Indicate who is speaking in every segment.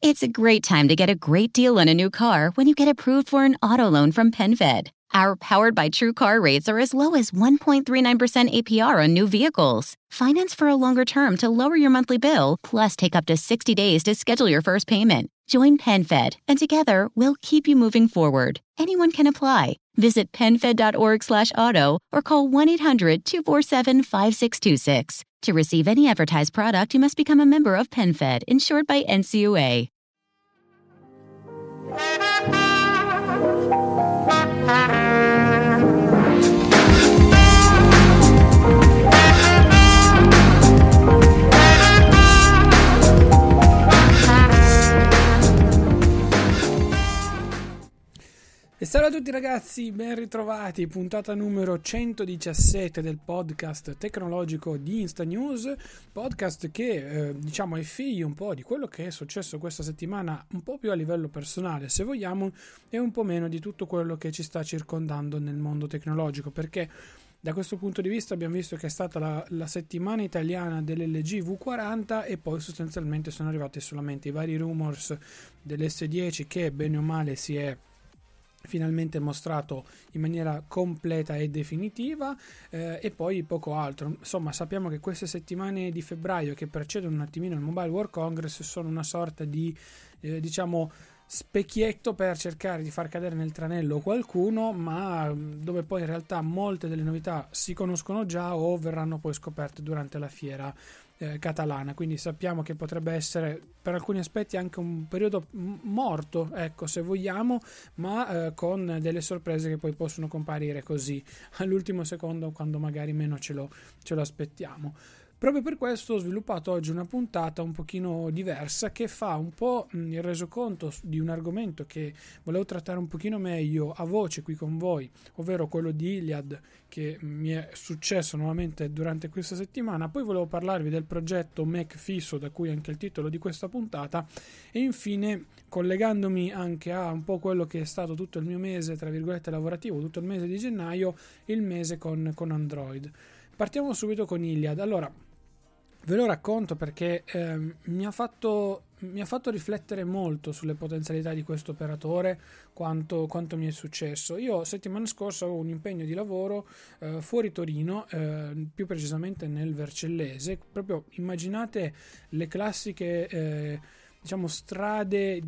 Speaker 1: It's a great time to get a great deal on a new car when you get approved for an auto loan from PenFed. Our powered by True car rates are as low as 1.39% APR on new vehicles. Finance for a longer term to lower your monthly bill, plus take up to 60 days to schedule your first payment. Join PenFed, and together we'll keep you moving forward. Anyone can apply. Visit PenFed.org/auto or call 1-800-247-5626. To receive any advertised product, you must become a member of PenFed, insured by NCUA.
Speaker 2: Tutti ragazzi, ben ritrovati, puntata numero 117 del podcast tecnologico di Insta News, podcast che eh, diciamo è figlio un po' di quello che è successo questa settimana, un po' più a livello personale se vogliamo, e un po' meno di tutto quello che ci sta circondando nel mondo tecnologico, perché da questo punto di vista abbiamo visto che è stata la, la settimana italiana dell'LG V40 e poi sostanzialmente sono arrivati solamente i vari rumors dell'S10 che bene o male si è finalmente mostrato in maniera completa e definitiva eh, e poi poco altro. Insomma sappiamo che queste settimane di febbraio che precedono un attimino il Mobile World Congress sono una sorta di eh, diciamo specchietto per cercare di far cadere nel tranello qualcuno, ma dove poi in realtà molte delle novità si conoscono già o verranno poi scoperte durante la fiera eh, catalana. Quindi sappiamo che potrebbe essere per alcuni aspetti anche un periodo morto, ecco, se vogliamo, ma eh, con delle sorprese che poi possono comparire così all'ultimo secondo quando magari meno ce lo, ce lo aspettiamo. Proprio per questo ho sviluppato oggi una puntata un pochino diversa che fa un po' il resoconto di un argomento che volevo trattare un pochino meglio a voce qui con voi, ovvero quello di Iliad che mi è successo nuovamente durante questa settimana. Poi volevo parlarvi del progetto Mac Fisso, da cui anche il titolo di questa puntata, e infine collegandomi anche a un po' quello che è stato tutto il mio mese, tra virgolette, lavorativo, tutto il mese di gennaio, il mese con, con Android. Partiamo subito con Iliad. Allora, Ve lo racconto perché eh, mi, ha fatto, mi, ha fatto, riflettere molto sulle potenzialità di questo operatore, quanto, quanto mi è successo. Io settimana scorsa avevo un impegno di lavoro eh, fuori Torino, eh, più precisamente nel Vercellese. Proprio immaginate le classiche eh, diciamo strade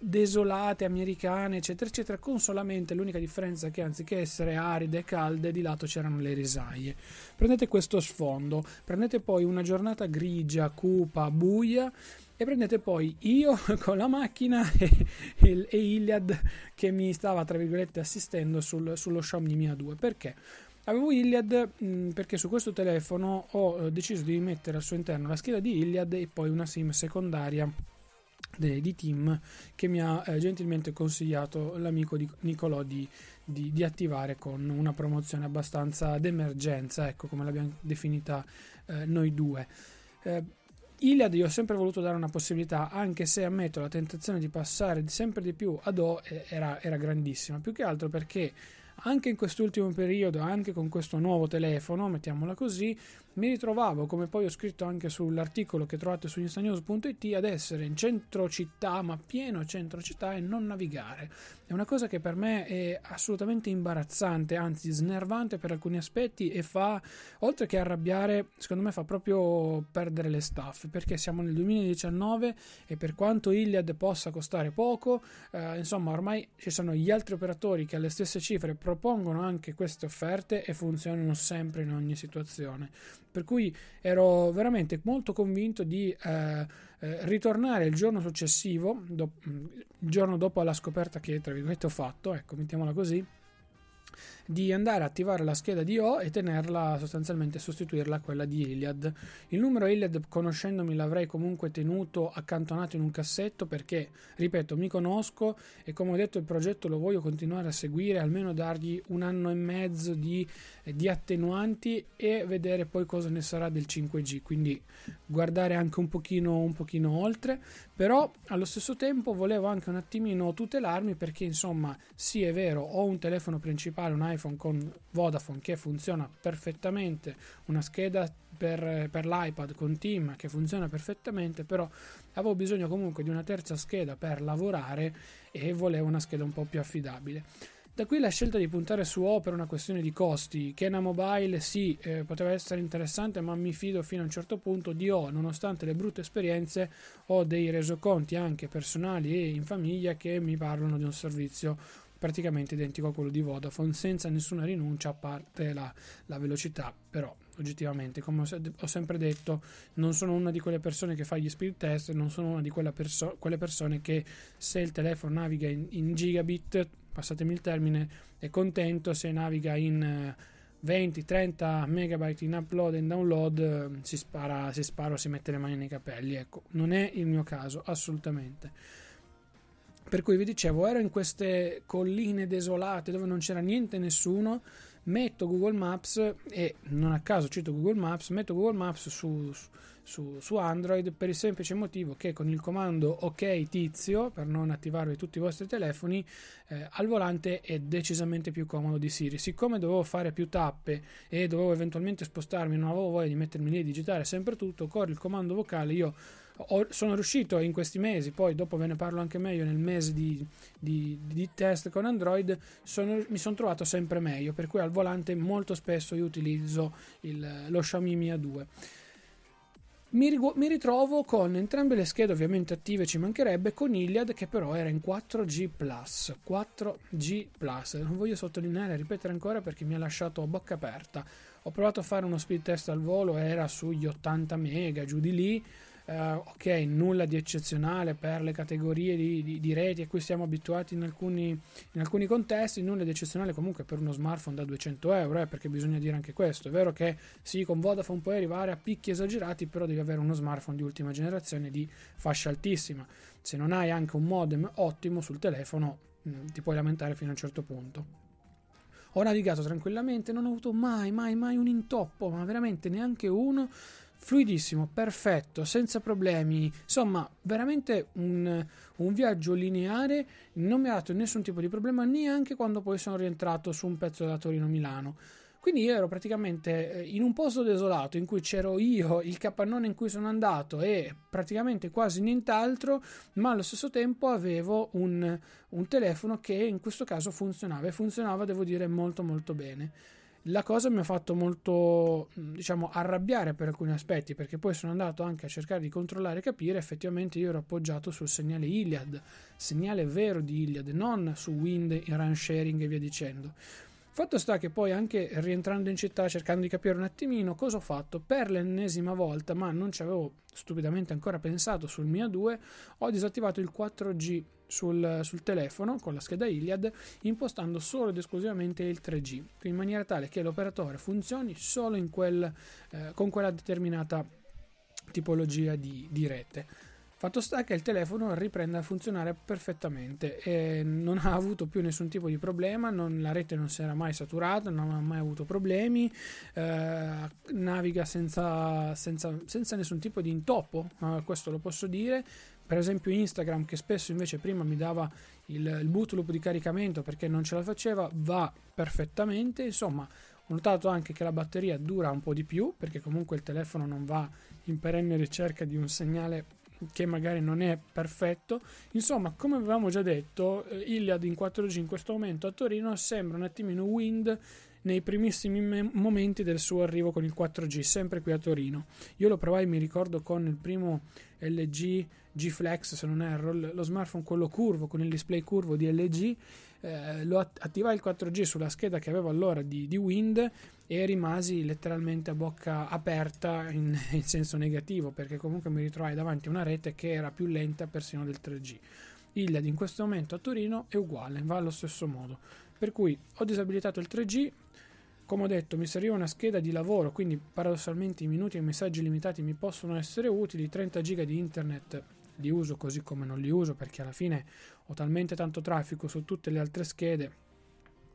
Speaker 2: desolate americane eccetera eccetera con solamente l'unica differenza che anziché essere aride e calde di lato c'erano le risaie prendete questo sfondo prendete poi una giornata grigia cupa buia e prendete poi io con la macchina e, e, e Iliad che mi stava tra virgolette assistendo sul, sullo Xiaomi Mi A2 perché? Avevo Iliad mh, perché su questo telefono ho eh, deciso di mettere al suo interno la scheda di Iliad e poi una SIM secondaria de, di team che mi ha eh, gentilmente consigliato l'amico di Nicolò di, di, di, attivare con una promozione abbastanza d'emergenza, ecco come l'abbiamo definita eh, noi due. Eh, Iliad io ho sempre voluto dare una possibilità, anche se ammetto la tentazione di passare sempre di più ad O eh, era, era grandissima, più che altro perché anche in quest'ultimo periodo, anche con questo nuovo telefono, mettiamola così, mi ritrovavo, come poi ho scritto anche sull'articolo che trovate su instanews.it, ad essere in centro città, ma pieno centro città e non navigare. È una cosa che per me è assolutamente imbarazzante, anzi snervante per alcuni aspetti e fa, oltre che arrabbiare, secondo me fa proprio perdere le staffe, perché siamo nel 2019 e per quanto Iliad possa costare poco, eh, insomma ormai ci sono gli altri operatori che alle stesse cifre propongono anche queste offerte e funzionano sempre in ogni situazione per cui ero veramente molto convinto di eh, eh, ritornare il giorno successivo, do- il giorno dopo la scoperta che tra virgolette ho fatto, ecco, mettiamola così, di andare a attivare la scheda di O e tenerla sostanzialmente sostituirla a quella di Iliad. Il numero Iliad, conoscendomi, l'avrei comunque tenuto accantonato in un cassetto perché, ripeto, mi conosco e come ho detto il progetto lo voglio continuare a seguire, almeno dargli un anno e mezzo di, eh, di attenuanti e vedere poi cosa ne sarà del 5G, quindi guardare anche un pochino, un pochino oltre, però allo stesso tempo volevo anche un attimino tutelarmi perché insomma sì è vero ho un telefono principale un iPhone con Vodafone che funziona perfettamente una scheda per, per l'iPad con Team che funziona perfettamente però avevo bisogno comunque di una terza scheda per lavorare e volevo una scheda un po' più affidabile da qui la scelta di puntare su O per una questione di costi. Kena Mobile sì, eh, poteva essere interessante, ma mi fido fino a un certo punto di O, nonostante le brutte esperienze, ho dei resoconti anche personali e in famiglia che mi parlano di un servizio praticamente identico a quello di Vodafone, senza nessuna rinuncia a parte la, la velocità, però oggettivamente, come ho, sempre detto, non sono una di quelle persone che fa gli speed test, non sono una di perso- quelle persone che se il telefono naviga in, in gigabit passatemi il termine, è contento se naviga in 20-30 megabyte in upload e download, eh, si spara, si spara o si mette le mani nei capelli. Ecco, non è il mio caso, assolutamente. Per cui vi dicevo, ero in queste colline desolate dove non c'era niente nessuno metto Google Maps e non a caso cito Google Maps, metto Google Maps su, su, su, Android per il semplice motivo che con il comando ok tizio, per non attivarvi tutti i vostri telefoni, eh, al volante è decisamente più comodo di Siri. Siccome dovevo fare più tappe e dovevo eventualmente spostarmi, non avevo voglia di mettermi lì e digitare sempre tutto, con il comando vocale io ho, sono riuscito in questi mesi, poi dopo ve ne parlo anche meglio nel mese di, di, di test con Android, sono, mi sono trovato sempre meglio, per cui al volante molto spesso io utilizzo il, lo Xiaomi Mi A2. Mi, mi, ritrovo con entrambe le schede ovviamente attive, ci mancherebbe, con Iliad che però era in 4G+. 4G+. Non voglio sottolineare e ripetere ancora perché mi ha lasciato a bocca aperta. Ho provato a fare uno speed test al volo, era sugli 80 mega, giù di lì Uh, ok, nulla di eccezionale per le categorie di, di, di, reti a cui siamo abituati in alcuni, in alcuni, contesti, nulla di eccezionale comunque per uno smartphone da 200 euro, eh, perché bisogna dire anche questo. È vero che sì, con Vodafone puoi arrivare a picchi esagerati, però devi avere uno smartphone di ultima generazione di fascia altissima. Se non hai anche un modem ottimo sul telefono, mh, mm, ti puoi lamentare fino a un certo punto. Ho navigato tranquillamente, non ho avuto mai, mai, mai un intoppo, ma veramente neanche uno fluidissimo, perfetto, senza problemi, insomma, veramente un, un, viaggio lineare, non mi ha dato nessun tipo di problema neanche quando poi sono rientrato su un pezzo da Torino-Milano. Quindi io ero praticamente eh, in un posto desolato in cui c'ero io, il capannone in cui sono andato e praticamente quasi nient'altro, ma allo stesso tempo avevo un, un telefono che in questo caso funzionava e funzionava, devo dire, molto molto bene. La cosa mi ha fatto molto, diciamo, arrabbiare per alcuni aspetti, perché poi sono andato anche a cercare di controllare e capire, effettivamente io ero appoggiato sul segnale Iliad, segnale vero di Iliad, non su Wind, in run sharing e via dicendo. Fatto sta che poi anche rientrando in città cercando di capire un attimino cosa ho fatto per l'ennesima volta, ma non ci avevo stupidamente ancora pensato sul Mia 2, ho disattivato il 4G sul, sul, telefono con la scheda Iliad impostando solo ed esclusivamente il 3G, in maniera tale che l'operatore funzioni solo quel, eh, con quella determinata tipologia di, di rete. Fatto sta che il telefono riprende a funzionare perfettamente e non ha avuto più nessun tipo di problema, non, la rete non si era mai saturata, non ha mai avuto problemi, eh, naviga senza, senza, senza, nessun tipo di intoppo, eh, questo lo posso dire. Per esempio Instagram che spesso invece prima mi dava il, il bootloop di caricamento perché non ce la faceva, va perfettamente, insomma ho notato anche che la batteria dura un po' di più perché comunque il telefono non va in perenne ricerca di un segnale che magari non è perfetto. Insomma, come avevamo già detto, eh, Iliad in 4G in questo momento a Torino sembra un attimino Wind nei primissimi me- momenti del suo arrivo con il 4G, sempre qui a Torino. Io lo provai, mi ricordo, con il primo LG G Flex, se non erro, lo smartphone quello curvo, con il display curvo di LG. Eh, lo attivai il 4G sulla scheda che avevo allora di, di Wind e rimasi letteralmente a bocca aperta in, in senso negativo perché comunque mi ritrovai davanti a una rete che era più lenta persino del 3G. Iliad in questo momento a Torino è uguale, va allo stesso modo. Per cui ho disabilitato il 3G, come ho detto mi serviva una scheda di lavoro, quindi paradossalmente i minuti e i messaggi limitati mi possono essere utili, 30 giga di internet li uso così come non li uso perché alla fine ho talmente tanto traffico su tutte le altre schede,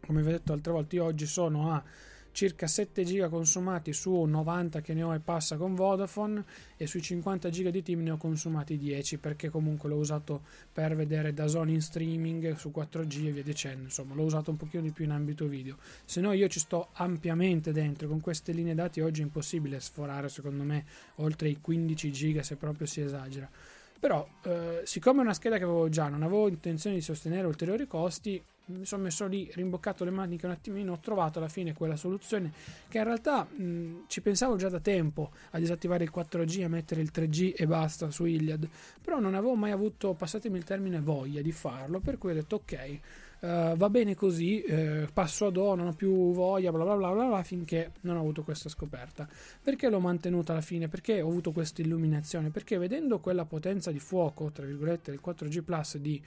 Speaker 2: come vi ho detto altre volte, io oggi sono a circa 7 giga consumati su 90 che ne ho e passa con Vodafone e sui 50 giga di team ne ho consumati 10 perché comunque l'ho usato per vedere da zone in streaming su 4G e via dicendo. Insomma l'ho usato un pochino di più in ambito video. Se no io ci sto ampiamente dentro. Con queste linee dati oggi è impossibile sforare secondo me oltre i 15 giga se proprio si esagera però eh, siccome è una scheda che avevo già non avevo intenzione di sostenere ulteriori costi mi sono messo lì, rimboccato le maniche un attimino, ho trovato alla fine quella soluzione che in realtà mh, ci pensavo già da tempo a disattivare il 4G, a mettere il 3G e basta su Iliad, però non avevo mai avuto, passatemi il termine, voglia di farlo, per cui ho detto ok Uh, va bene così, uh, passo ad O, non ho più voglia, bla bla bla bla bla, finché non ho avuto questa scoperta. Perché l'ho mantenuta alla fine? Perché ho avuto questa illuminazione? Perché vedendo quella potenza di fuoco, tra virgolette, del 4G Plus di,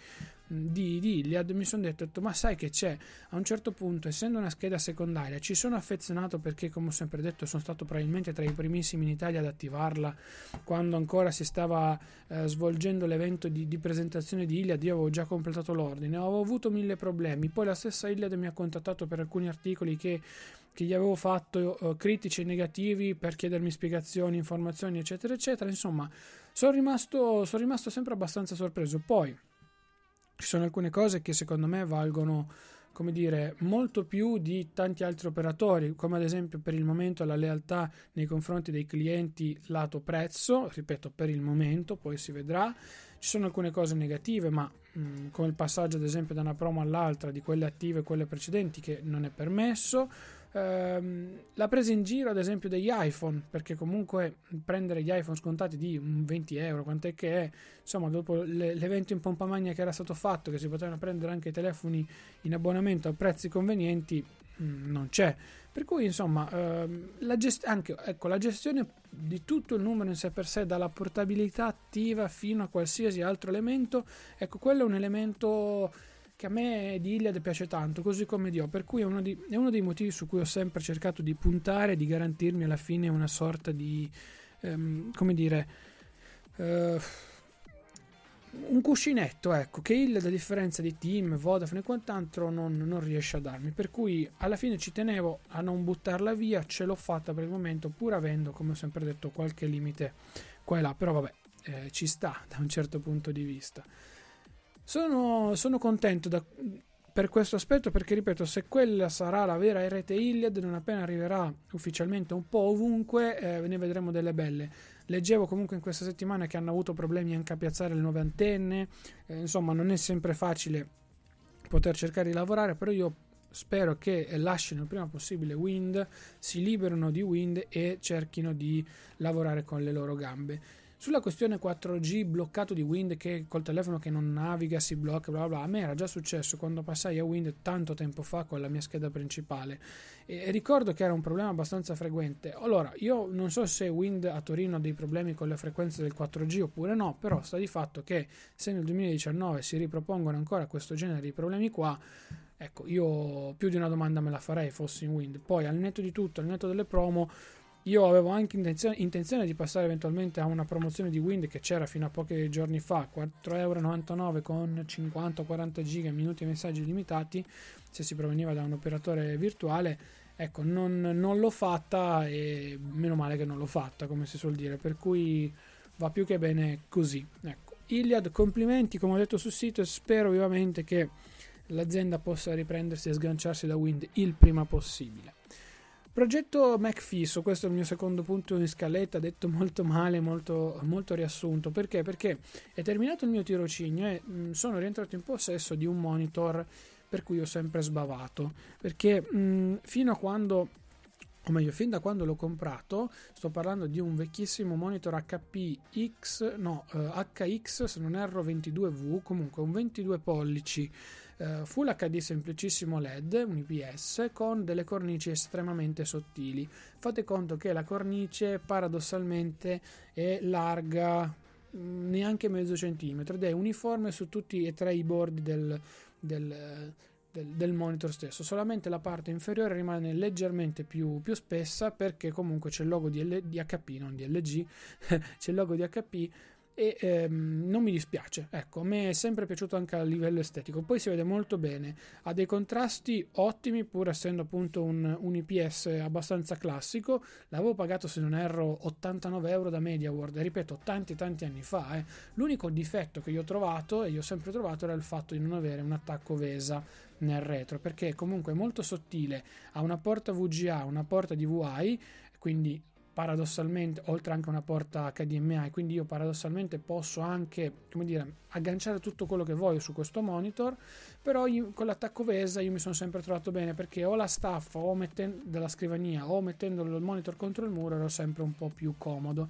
Speaker 2: di, di Iliad, mi sono detto, ma sai che c'è? A un certo punto, essendo una scheda secondaria, ci sono affezionato perché, come ho sempre detto, sono stato probabilmente tra i primissimi in Italia ad attivarla quando ancora si stava uh, svolgendo l'evento di, di presentazione di Iliad, io avevo già completato l'ordine, avevo avuto mille problemi. Poi la stessa Iliad mi ha contattato per alcuni articoli che, che gli avevo fatto uh, critici e negativi per chiedermi spiegazioni, informazioni, eccetera, eccetera. Insomma, sono rimasto, sono rimasto sempre abbastanza sorpreso. Poi ci sono alcune cose che secondo me valgono come dire, molto più di tanti altri operatori, come ad esempio per il momento la lealtà nei confronti dei clienti lato prezzo, ripeto per il momento, poi si vedrà. Ci sono alcune cose negative, ma mh, come il passaggio ad esempio da una promo all'altra, di quelle attive e quelle precedenti, che non è permesso. Ehm, la presa in giro ad esempio degli iPhone, perché comunque prendere gli iPhone scontati di 20 euro, quant'è che è, insomma dopo l'evento in pompa magna che era stato fatto, che si potevano prendere anche i telefoni in abbonamento a prezzi convenienti, mh, non c'è. Per cui, insomma, ehm, la, gest- anche, ecco, la gestione di tutto il numero in sé per sé, dalla portabilità attiva fino a qualsiasi altro elemento, ecco, quello è un elemento che a me di Iliad piace tanto, così come di O, per cui è uno, di, è uno, dei motivi su cui ho sempre cercato di puntare, di garantirmi alla fine una sorta di, ehm, come dire, eh, un cuscinetto, ecco, che Iliad a differenza di Team, Vodafone e quant'altro non, non, riesce a darmi, per cui alla fine ci tenevo a non buttarla via, ce l'ho fatta per il momento, pur avendo, come ho sempre detto, qualche limite qua e là, però vabbè, eh, ci sta da un certo punto di vista. Sono, sono contento da, per questo aspetto perché, ripeto, se quella sarà la vera rete Iliad, non appena arriverà ufficialmente un po' ovunque, eh, ne vedremo delle belle. Leggevo comunque in questa settimana che hanno avuto problemi anche a piazzare le nuove antenne, eh, insomma non è sempre facile poter cercare di lavorare, però io spero che lasciano il prima possibile Wind, si liberino di Wind e cerchino di lavorare con le loro gambe. Sulla questione 4G bloccato di Wind che col telefono che non naviga si blocca, bla bla, a me era già successo quando passai a Wind tanto tempo fa con la mia scheda principale e, ricordo che era un problema abbastanza frequente. Allora, io non so se Wind a Torino ha dei problemi con le frequenze del 4G oppure no, però sta di fatto che se nel 2019 si ripropongono ancora questo genere di problemi qua, ecco, io più di una domanda me la farei fossi in Wind. Poi al netto di tutto, al netto delle promo io avevo anche intenzione, intenzione, di passare eventualmente a una promozione di Wind che c'era fino a pochi giorni fa, 4,99€ con 50-40 giga, minuti e messaggi limitati, se si proveniva da un operatore virtuale. Ecco, non, non l'ho fatta e meno male che non l'ho fatta, come si suol dire, per cui va più che bene così. Ecco. Iliad, complimenti, come ho detto sul sito, e spero vivamente che l'azienda possa riprendersi e sganciarsi da Wind il prima possibile. Progetto McFisso, questo è il mio secondo punto in scaletta, detto molto male, molto, molto riassunto. Perché? Perché è terminato il mio tirocinio e mh, mm, sono rientrato in possesso di un monitor per cui ho sempre sbavato. Perché mh, mm, fino a quando o meglio, fin da quando l'ho comprato, sto parlando di un vecchissimo monitor HP X, no, eh, HX se non erro 22V, comunque un 22 pollici uh, Full HD semplicissimo LED, un IPS, con delle cornici estremamente sottili. Fate conto che la cornice paradossalmente è larga mm, neanche mezzo centimetro ed è uniforme su tutti e tre i bordi del, del del, del, monitor stesso, solamente la parte inferiore rimane leggermente più, più spessa perché comunque c'è il logo di, L, di HP, non di LG, c'è il logo di HP e ehm, non mi dispiace, ecco, a me è sempre piaciuto anche a livello estetico, poi si vede molto bene, ha dei contrasti ottimi pur essendo appunto un, un IPS abbastanza classico, l'avevo pagato se non erro 89 euro da MediaWorld, ripeto tanti tanti anni fa, eh. l'unico difetto che io ho trovato e io ho sempre trovato era il fatto di non avere un attacco VESA nel retro perché comunque è molto sottile, ha una porta VGA, una porta DVI, quindi paradossalmente, oltre anche una porta HDMI, quindi io paradossalmente posso anche, come dire, agganciare tutto quello che voglio su questo monitor, però io, con l'attacco VESA io mi sono sempre trovato bene perché o la staffa o mettendo della scrivania o mettendo il monitor contro il muro ero sempre un po' più comodo.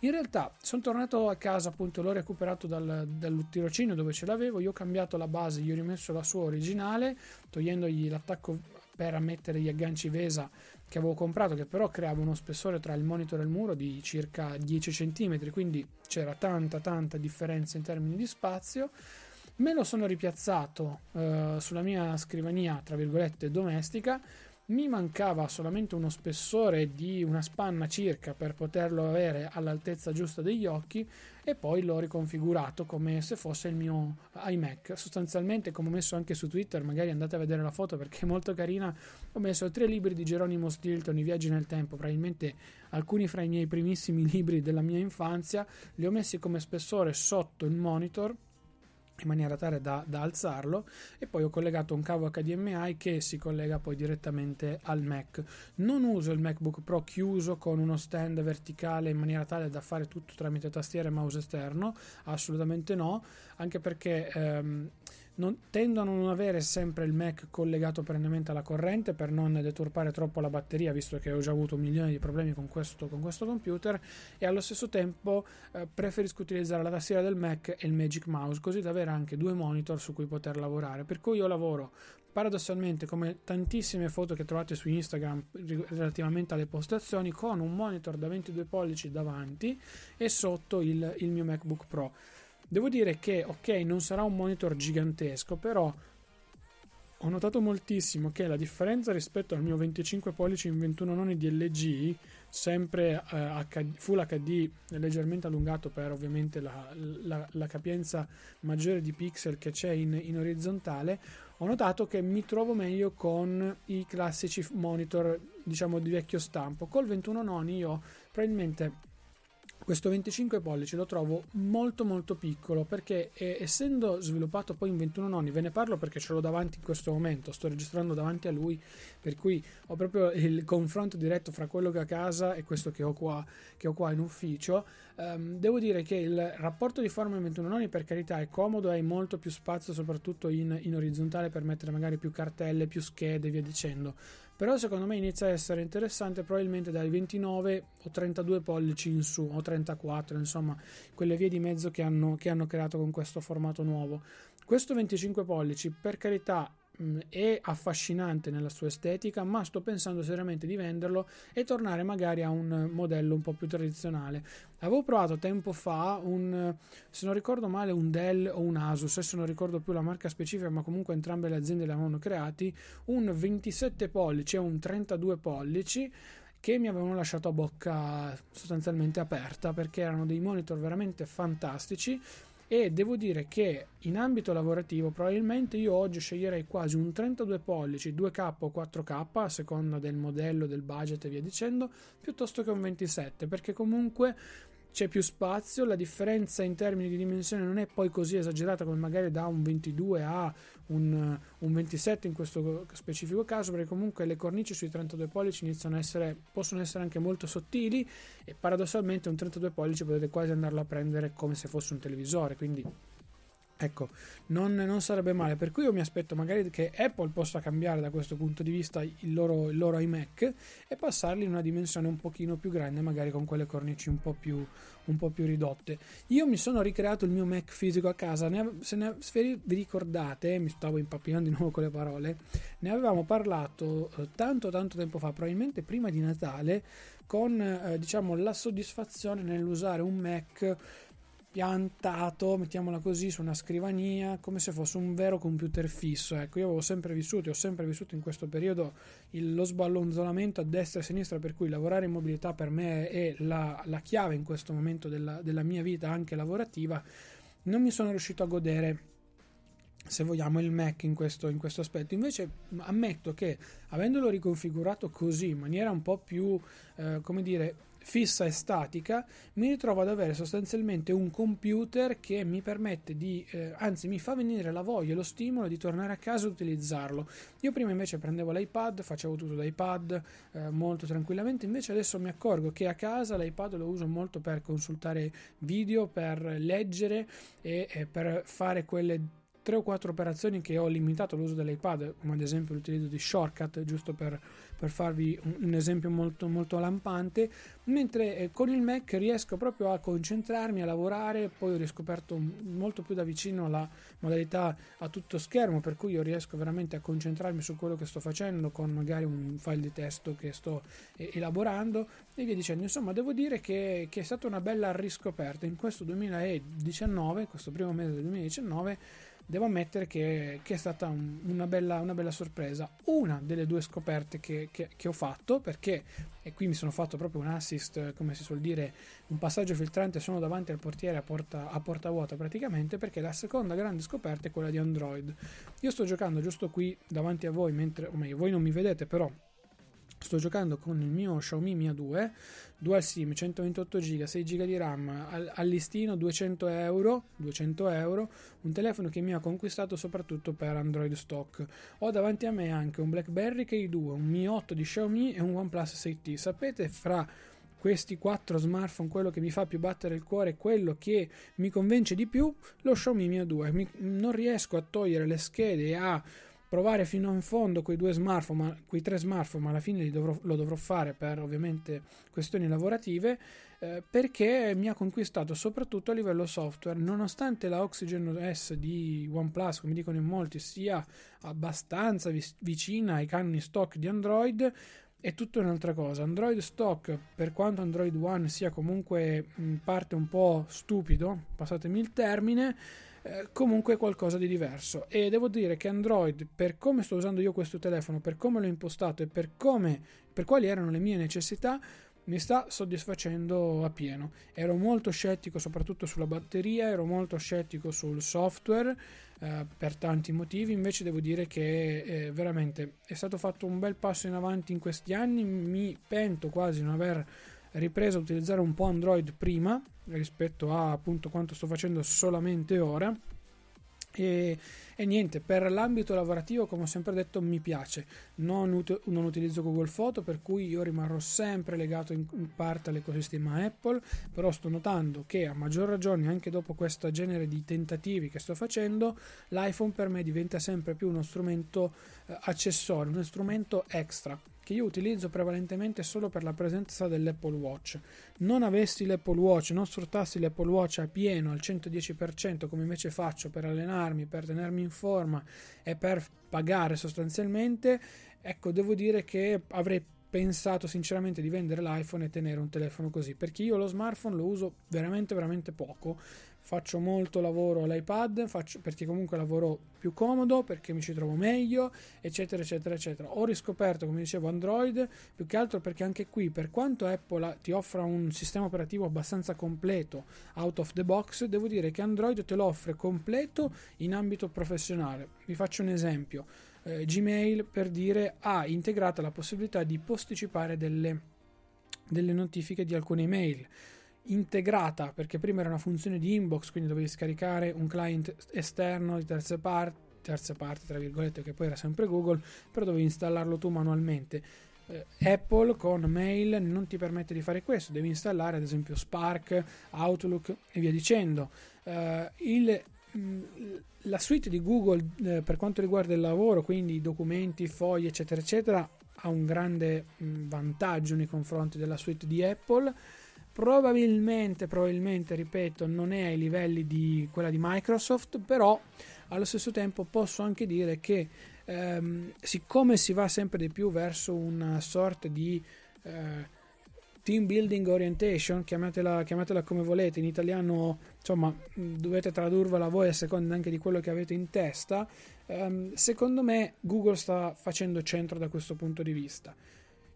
Speaker 2: In realtà sono tornato a casa, appunto l'ho recuperato dal, dal tirocinio dove ce l'avevo, io ho cambiato la base, gli ho rimesso la sua originale, togliendogli l'attacco per mettere gli agganci VESA che avevo comprato che però creava uno spessore tra il monitor e il muro di circa 10 cm quindi c'era tanta tanta differenza in termini di spazio. Me lo sono ripiazzato eh, sulla mia scrivania tra virgolette domestica mi mancava solamente uno spessore di una spanna circa per poterlo avere all'altezza giusta degli occhi e poi l'ho riconfigurato come se fosse il mio iMac. Sostanzialmente come ho messo anche su Twitter magari andate a vedere la foto perché è molto carina ho messo tre libri di Geronimo Stilton i viaggi nel tempo probabilmente alcuni fra i miei primissimi libri della mia infanzia li ho messi come spessore sotto il monitor in maniera tale da, da, alzarlo e poi ho collegato un cavo HDMI che si collega poi direttamente al Mac. Non uso il MacBook Pro chiuso con uno stand verticale in maniera tale da fare tutto tramite tastiera e mouse esterno? Assolutamente no anche perché ehm, non, tendo a non avere sempre il Mac collegato perennemente alla corrente per non deturpare troppo la batteria, visto che ho già avuto milioni di problemi con questo, con questo computer, e allo stesso tempo eh, preferisco utilizzare la tastiera del Mac e il Magic Mouse, così da avere anche due monitor su cui poter lavorare. Per cui io lavoro paradossalmente come tantissime foto che trovate su Instagram relativamente alle postazioni con un monitor da 22 pollici davanti e sotto il, il mio MacBook Pro Devo dire che, ok, non sarà un monitor gigantesco, però ho notato moltissimo che la differenza rispetto al mio 25 pollici in 21 noni di LG, sempre eh, Full HD leggermente allungato per ovviamente la, la, la, capienza maggiore di pixel che c'è in, in orizzontale, ho notato che mi trovo meglio con i classici monitor diciamo di vecchio stampo. Col 21 noni io probabilmente questo 25 pollici lo trovo molto molto piccolo perché eh, essendo sviluppato poi in 21 noni ve ne parlo perché ce l'ho davanti in questo momento sto registrando davanti a lui per cui ho proprio il confronto diretto fra quello che ho a casa e questo che ho qua, che ho qua in ufficio. Um, devo dire che il rapporto di forma in 21 noni per carità è comodo hai molto più spazio soprattutto in, in orizzontale per mettere magari più cartelle più schede e via dicendo però secondo me inizia a essere interessante probabilmente dai 29 o 32 pollici in su o 34 insomma quelle vie di mezzo che hanno, che hanno creato con questo formato nuovo. Questo 25 pollici per carità è affascinante nella sua estetica, ma sto pensando seriamente di venderlo e tornare magari a un modello un po' più tradizionale. Avevo provato tempo fa un, se non ricordo male, un Dell o un Asus, adesso non ricordo più la marca specifica, ma comunque entrambe le aziende le avevano creati, un 27 pollici e un 32 pollici che mi avevano lasciato a bocca sostanzialmente aperta perché erano dei monitor veramente fantastici e devo dire che in ambito lavorativo probabilmente io oggi sceglierei quasi un 32 pollici 2K o 4K a seconda del modello, del budget e via dicendo piuttosto che un 27 perché comunque c'è più spazio, la differenza in termini di dimensione non è poi così esagerata come magari da un 22 a un, un 27 in questo specifico caso, perché comunque le cornici sui 32 pollici iniziano a essere, possono essere anche molto sottili e paradossalmente un 32 pollici potete quasi andarlo a prendere come se fosse un televisore, quindi Ecco, non, non, sarebbe male, per cui io mi aspetto magari che Apple possa cambiare da questo punto di vista il loro, il loro iMac e passarli in una dimensione un pochino più grande, magari con quelle cornici un po' più, un po più ridotte. Io mi sono ricreato il mio Mac fisico a casa, ne, se, ne, se vi ricordate, mi stavo impappinando di nuovo con le parole, ne avevamo parlato eh, tanto tanto tempo fa, probabilmente prima di Natale, con eh, diciamo la soddisfazione nell'usare un Mac piantato, mettiamola così, su una scrivania come se fosse un vero computer fisso. Ecco, io avevo sempre vissuto, ho sempre vissuto in questo periodo il, lo sballonzolamento a destra e a sinistra, per cui lavorare in mobilità per me è la, la chiave in questo momento della, della mia vita, anche lavorativa. Non mi sono riuscito a godere se vogliamo il Mac in questo, in questo, aspetto. Invece ammetto che avendolo riconfigurato così in maniera un po' più, eh, come dire, fissa e statica, mi ritrovo ad avere sostanzialmente un computer che mi permette di, eh, anzi mi fa venire la voglia e lo stimolo di tornare a casa e utilizzarlo. Io prima invece prendevo l'iPad, facevo tutto da iPad eh, molto tranquillamente, invece adesso mi accorgo che a casa l'iPad lo uso molto per consultare video, per leggere e, e per fare quelle tre o quattro operazioni che ho limitato l'uso dell'iPad, come ad esempio l'utilizzo di shortcut, giusto per, per farvi un, esempio molto, molto lampante, mentre eh, con il Mac riesco proprio a concentrarmi, a lavorare, poi ho riscoperto molto più da vicino la modalità a tutto schermo, per cui io riesco veramente a concentrarmi su quello che sto facendo con magari un file di testo che sto elaborando e via dicendo. Insomma, devo dire che, che è stata una bella riscoperta in questo 2019, questo primo mese del 2019 devo ammettere che, che è stata un, una, bella, una, bella, sorpresa. Una delle due scoperte che, che, che, ho fatto, perché, e qui mi sono fatto proprio un assist, come si suol dire, un passaggio filtrante, sono davanti al portiere a porta, a porta vuota praticamente, perché la seconda grande scoperta è quella di Android. Io sto giocando giusto qui davanti a voi, mentre, o meglio, voi non mi vedete, però sto giocando con il mio Xiaomi Mi A2 Dual SIM 128 GB 6 GB di RAM al, al, listino 200 euro 200 euro un telefono che mi ha conquistato soprattutto per Android stock. Ho davanti a me anche un BlackBerry K2 un Mi 8 di Xiaomi e un OnePlus 6T sapete fra questi quattro smartphone quello che mi fa più battere il cuore quello che mi convince di più lo Xiaomi Mi A2 mi, non riesco a togliere le schede a provare fino in fondo quei due smartphone, ma, quei tre smartphone, ma alla fine dovrò, lo dovrò fare per ovviamente questioni lavorative, eh, perché mi ha conquistato soprattutto a livello software, nonostante la Oxygen S di OnePlus, come dicono in molti, sia abbastanza vicina ai canoni stock di Android, è tutta un'altra cosa. Android stock, per quanto Android One sia comunque in parte un po' stupido, passatemi il termine, eh, comunque qualcosa di diverso. E devo dire che Android per come sto usando io questo telefono per come l'ho impostato e per come per quali erano le mie necessità mi sta soddisfacendo a pieno. Ero molto scettico soprattutto sulla batteria, ero molto scettico sul software eh, per tanti motivi, invece devo dire che eh, veramente è stato fatto un bel passo in avanti in questi anni, mi pento quasi non aver ripreso a utilizzare un po' Android prima rispetto a appunto quanto sto facendo solamente ora e, e, niente, per l'ambito lavorativo, come ho sempre detto, mi piace. Non, ut- non, utilizzo Google Photo, per cui io rimarrò sempre legato in, parte all'ecosistema Apple, però sto notando che a maggior ragione, anche dopo questo genere di tentativi che sto facendo, l'iPhone per me diventa sempre più uno strumento eh, accessorio, uno strumento extra che io utilizzo prevalentemente solo per la presenza dell'Apple Watch. Non avessi l'Apple Watch, non sfruttassi l'Apple Watch a pieno al 110% come invece faccio per allenarmi, per tenermi in forma e per pagare sostanzialmente, ecco, devo dire che avrei pensato sinceramente di vendere l'iPhone e tenere un telefono così perché io lo smartphone lo uso veramente veramente poco faccio molto lavoro all'iPad faccio, perché comunque lavoro più comodo, perché mi ci trovo meglio, eccetera, eccetera, eccetera. Ho riscoperto, come dicevo, Android più che altro perché anche qui, per quanto Apple ti offra un sistema operativo abbastanza completo out of the box, devo dire che Android te lo offre completo in ambito professionale. Vi faccio un esempio. Eh, Gmail per dire ha integrata la possibilità di posticipare delle, delle notifiche di alcune email. Integrata perché prima era una funzione di inbox quindi dovevi scaricare un client esterno di terze parti terze parti tra virgolette che poi era sempre Google però dovevi installarlo tu manualmente. Eh, Apple con mail non ti permette di fare questo devi installare ad esempio Spark Outlook e via dicendo. Eh, il, la suite di Google eh, per quanto riguarda il lavoro quindi documenti fogli eccetera eccetera ha un grande mh, mm, vantaggio nei confronti della suite di Apple. Probabilmente, probabilmente, ripeto, non è ai livelli di quella di Microsoft, però allo stesso tempo posso anche dire che ehm, siccome si va sempre di più verso una sorta di eh, team building orientation, chiamatela, chiamatela come volete, in italiano insomma dovete tradurvela voi a seconda anche di quello che avete in testa. Um, secondo me Google sta facendo centro da questo punto di vista.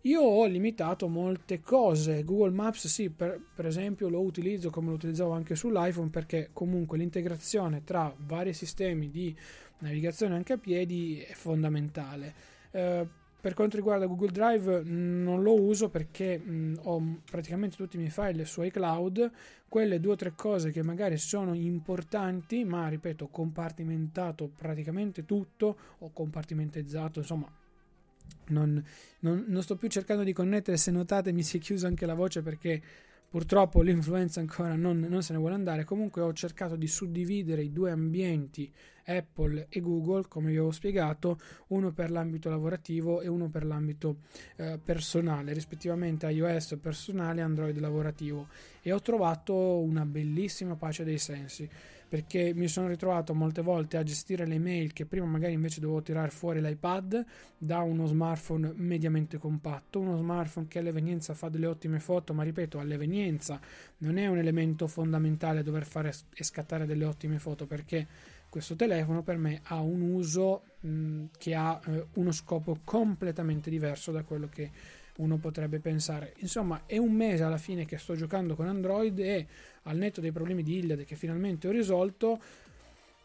Speaker 2: Io ho limitato molte cose. Google Maps, sì, per, per, esempio, lo utilizzo come lo utilizzavo anche sull'iPhone perché comunque l'integrazione tra vari sistemi di navigazione anche a piedi è fondamentale. Eh, per quanto riguarda Google Drive non lo uso perché mh, ho praticamente tutti i miei file su iCloud, quelle due o tre cose che magari sono importanti, ma ripeto, ho compartimentato praticamente tutto, ho compartimentizzato, insomma, non, non, non, sto più cercando di connettere, se notate mi si è chiusa anche la voce perché purtroppo l'influenza ancora non, non, se ne vuole andare. Comunque ho cercato di suddividere i due ambienti Apple e Google, come vi avevo spiegato, uno per l'ambito lavorativo e uno per l'ambito eh, personale, rispettivamente iOS personale e Android lavorativo. E ho trovato una bellissima pace dei sensi perché mi sono ritrovato molte volte a gestire le mail che prima magari invece dovevo tirare fuori l'iPad da uno smartphone mediamente compatto, uno smartphone che all'evenienza fa delle ottime foto, ma ripeto, all'evenienza non è un elemento fondamentale dover fare e scattare delle ottime foto perché questo telefono per me ha un uso mh, che ha eh, uno scopo completamente diverso da quello che uno potrebbe pensare. Insomma, è un mese alla fine che sto giocando con Android e al netto dei problemi di Iliad che finalmente ho risolto,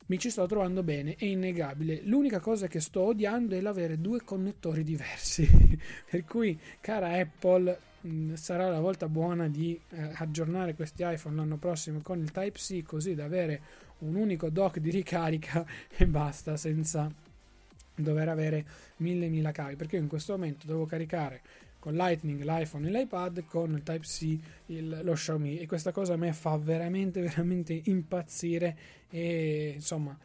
Speaker 2: mi ci sto trovando bene, è innegabile. L'unica cosa che sto odiando è l'avere due connettori diversi. per cui, cara Apple, mh, sarà la volta buona di eh, aggiornare questi iPhone l'anno prossimo con il Type-C così da avere un unico dock di ricarica e basta senza dover avere mille mila cavi perché io in questo momento devo caricare con Lightning l'iPhone e l'iPad con il Type-C il, lo Xiaomi. E questa cosa a me fa veramente veramente impazzire. E insomma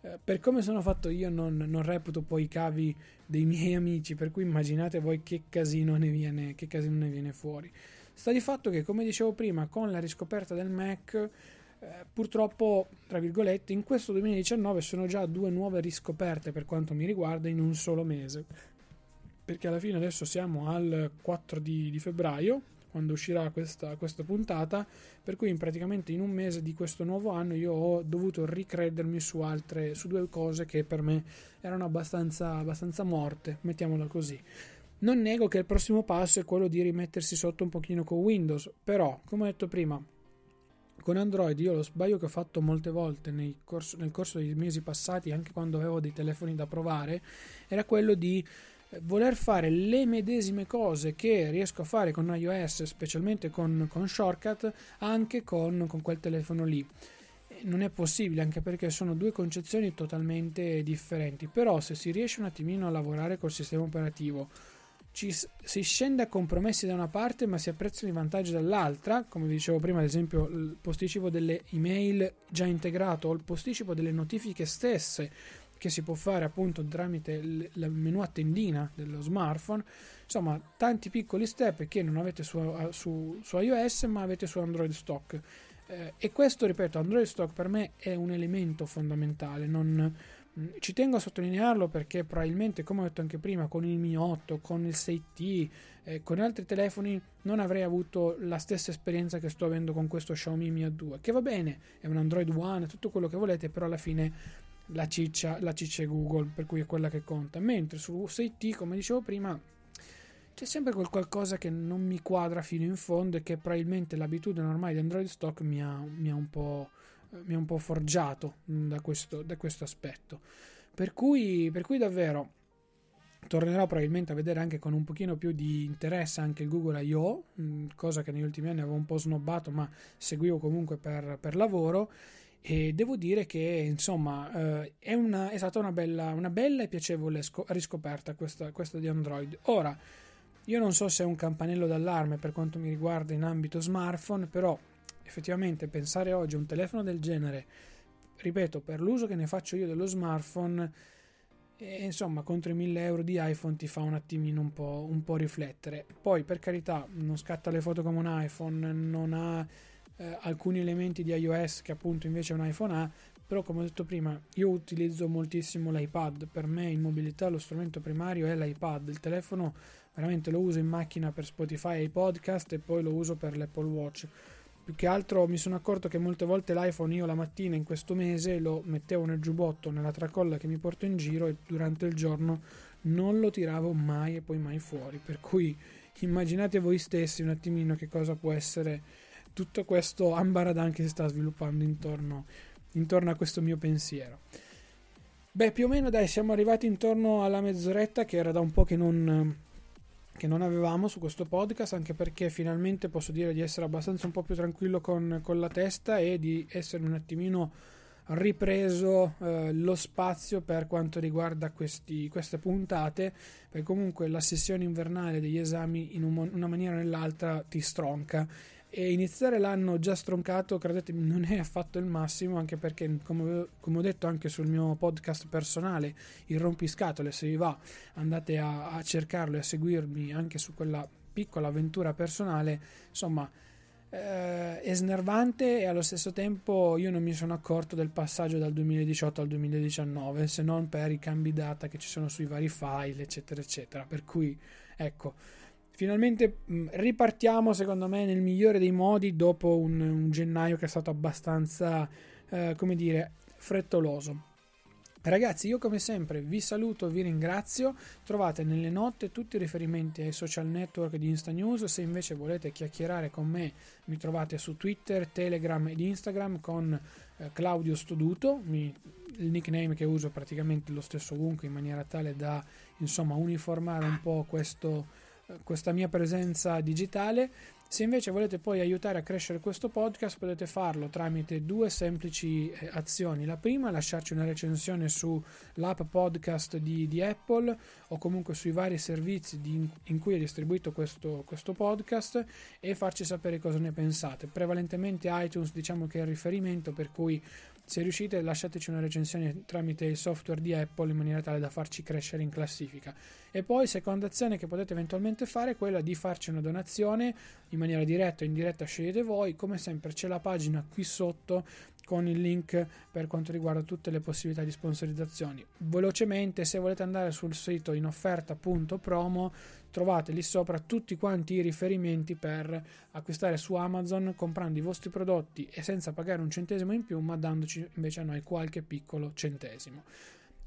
Speaker 2: eh, per come sono fatto io non, non, reputo poi i cavi dei miei amici per cui immaginate voi che casino ne viene, che casino ne viene fuori. Sta di fatto che come dicevo prima con la riscoperta del Mac eh, purtroppo tra virgolette in questo 2019 sono già due nuove riscoperte per quanto mi riguarda in un solo mese perché alla fine adesso siamo al 4 di, di febbraio quando uscirà questa, questa, puntata, per cui in praticamente in un mese di questo nuovo anno io ho dovuto ricredermi su altre, su due cose che per me erano abbastanza, abbastanza morte, mettiamola così. Non nego che il prossimo passo è quello di rimettersi sotto un pochino con Windows, però, come ho detto prima, con Android io lo sbaglio che ho fatto molte volte corso, nel corso dei mesi passati, anche quando avevo dei telefoni da provare, era quello di voler fare le medesime cose che riesco a fare con iOS, specialmente con, con Shortcut, anche con, con quel telefono lì. Non è possibile anche perché sono due concezioni totalmente differenti. Però se si riesce un attimino a lavorare col sistema operativo ci, si scende a compromessi da una parte ma si apprezzano i vantaggi dall'altra. Come dicevo prima ad esempio il posticipo delle email già integrato o il posticipo delle notifiche stesse che si può fare appunto tramite il, menu a tendina dello smartphone. Insomma, tanti piccoli step che non avete su, su, su iOS ma avete su Android stock. Eh, e questo, ripeto, Android stock per me è un elemento fondamentale. Non, mm, ci tengo a sottolinearlo perché probabilmente, come ho detto anche prima, con il Mi 8, con il 6T, eh, con altri telefoni non avrei avuto la stessa esperienza che sto avendo con questo Xiaomi Mi A2, che va bene, è un Android One, tutto quello che volete, però alla fine la ciccia, la ciccia Google, per cui è quella che conta. Mentre su 6T, come dicevo prima, c'è sempre quel qualcosa che non mi quadra fino in fondo e che probabilmente l'abitudine ormai di Android Stock mi ha, mi ha, un, po', mi ha un po' forgiato da questo, da questo aspetto. Per cui, per cui davvero tornerò probabilmente a vedere anche con un pochino più di interesse anche il Google I.O., cosa che negli ultimi anni avevo un po' snobbato, ma seguivo comunque per, per lavoro e devo dire che insomma eh, è, una, è, stata una bella, una bella e piacevole sco- riscoperta questa, questa, di Android. Ora, io non so se è un campanello d'allarme per quanto mi riguarda in ambito smartphone, però effettivamente pensare oggi a un telefono del genere, ripeto, per l'uso che ne faccio io dello smartphone, eh, insomma, contro i 1000 euro di iPhone ti fa un attimino un po', un po' riflettere. Poi, per carità, non scatta le foto come un iPhone, non ha eh, alcuni elementi di iOS che appunto invece un iPhone ha, però come ho detto prima io utilizzo moltissimo l'iPad, per me in mobilità lo strumento primario è l'iPad, il telefono veramente lo uso in macchina per Spotify e i podcast e poi lo uso per l'Apple Watch. Più che altro mi sono accorto che molte volte l'iPhone io la mattina in questo mese lo mettevo nel giubbotto, nella tracolla che mi porto in giro e durante il giorno non lo tiravo mai e poi mai fuori. Per cui immaginate voi stessi un attimino che cosa può essere tutto questo ambaradan che si sta sviluppando intorno, intorno a questo mio pensiero. Beh, più o meno dai, siamo arrivati intorno alla mezz'oretta che era da un po' che non, che non avevamo su questo podcast, anche perché finalmente posso dire di essere abbastanza un po' più tranquillo con, con la testa e di essere un attimino ripreso eh, lo spazio per quanto riguarda questi, queste puntate, perché comunque la sessione invernale degli esami in un, una maniera o nell'altra ti stronca e iniziare l'anno già stroncato, credetemi, non è affatto il massimo, anche perché, come, come, ho detto anche sul mio podcast personale, il rompiscatole, se vi va, andate a, a cercarlo e a seguirmi anche su quella piccola avventura personale, insomma, eh, è snervante e allo stesso tempo io non mi sono accorto del passaggio dal 2018 al 2019 se non per i cambi data che ci sono sui vari file eccetera eccetera. Per cui ecco finalmente mm, ripartiamo secondo me nel migliore dei modi dopo un, un gennaio che è stato abbastanza eh, come dire frettoloso Ragazzi, io come sempre vi saluto, vi ringrazio. Trovate nelle note tutti i riferimenti ai social network di Insta News. Se invece volete chiacchierare con me, mi trovate su Twitter, Telegram ed Instagram con eh, Claudio Stoduto. Mi, il nickname che uso praticamente lo stesso ovunque in maniera tale da insomma uniformare un po' questo, questa mia presenza digitale. Se invece volete poi aiutare a crescere questo podcast potete farlo tramite due semplici eh, azioni. La prima lasciarci una recensione sull'app podcast di, di Apple o comunque sui vari servizi di, in cui è distribuito questo, questo, podcast e farci sapere cosa ne pensate. Prevalentemente iTunes diciamo che è il riferimento per cui se riuscite lasciateci una recensione tramite il software di Apple in maniera tale da farci crescere in classifica. E poi seconda azione che potete eventualmente fare è quella di farci una donazione in maniera diretta o indiretta, scegliete voi. Come sempre c'è la pagina qui sotto con il link per quanto riguarda tutte le possibilità di sponsorizzazioni. Velocemente, se volete andare sul sito in offerta.promo, trovate lì sopra tutti quanti i riferimenti per acquistare su Amazon comprando i vostri prodotti e senza pagare un centesimo in più, ma dandoci invece a noi qualche piccolo centesimo.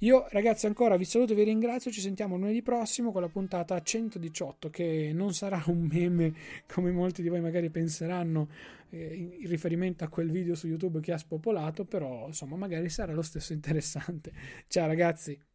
Speaker 2: Io ragazzi ancora vi saluto e vi ringrazio, ci sentiamo lunedì prossimo con la puntata 118 che non sarà un meme come molti di voi magari penseranno eh, in riferimento a quel video su YouTube che ha spopolato, però insomma magari sarà lo stesso interessante. Ciao ragazzi!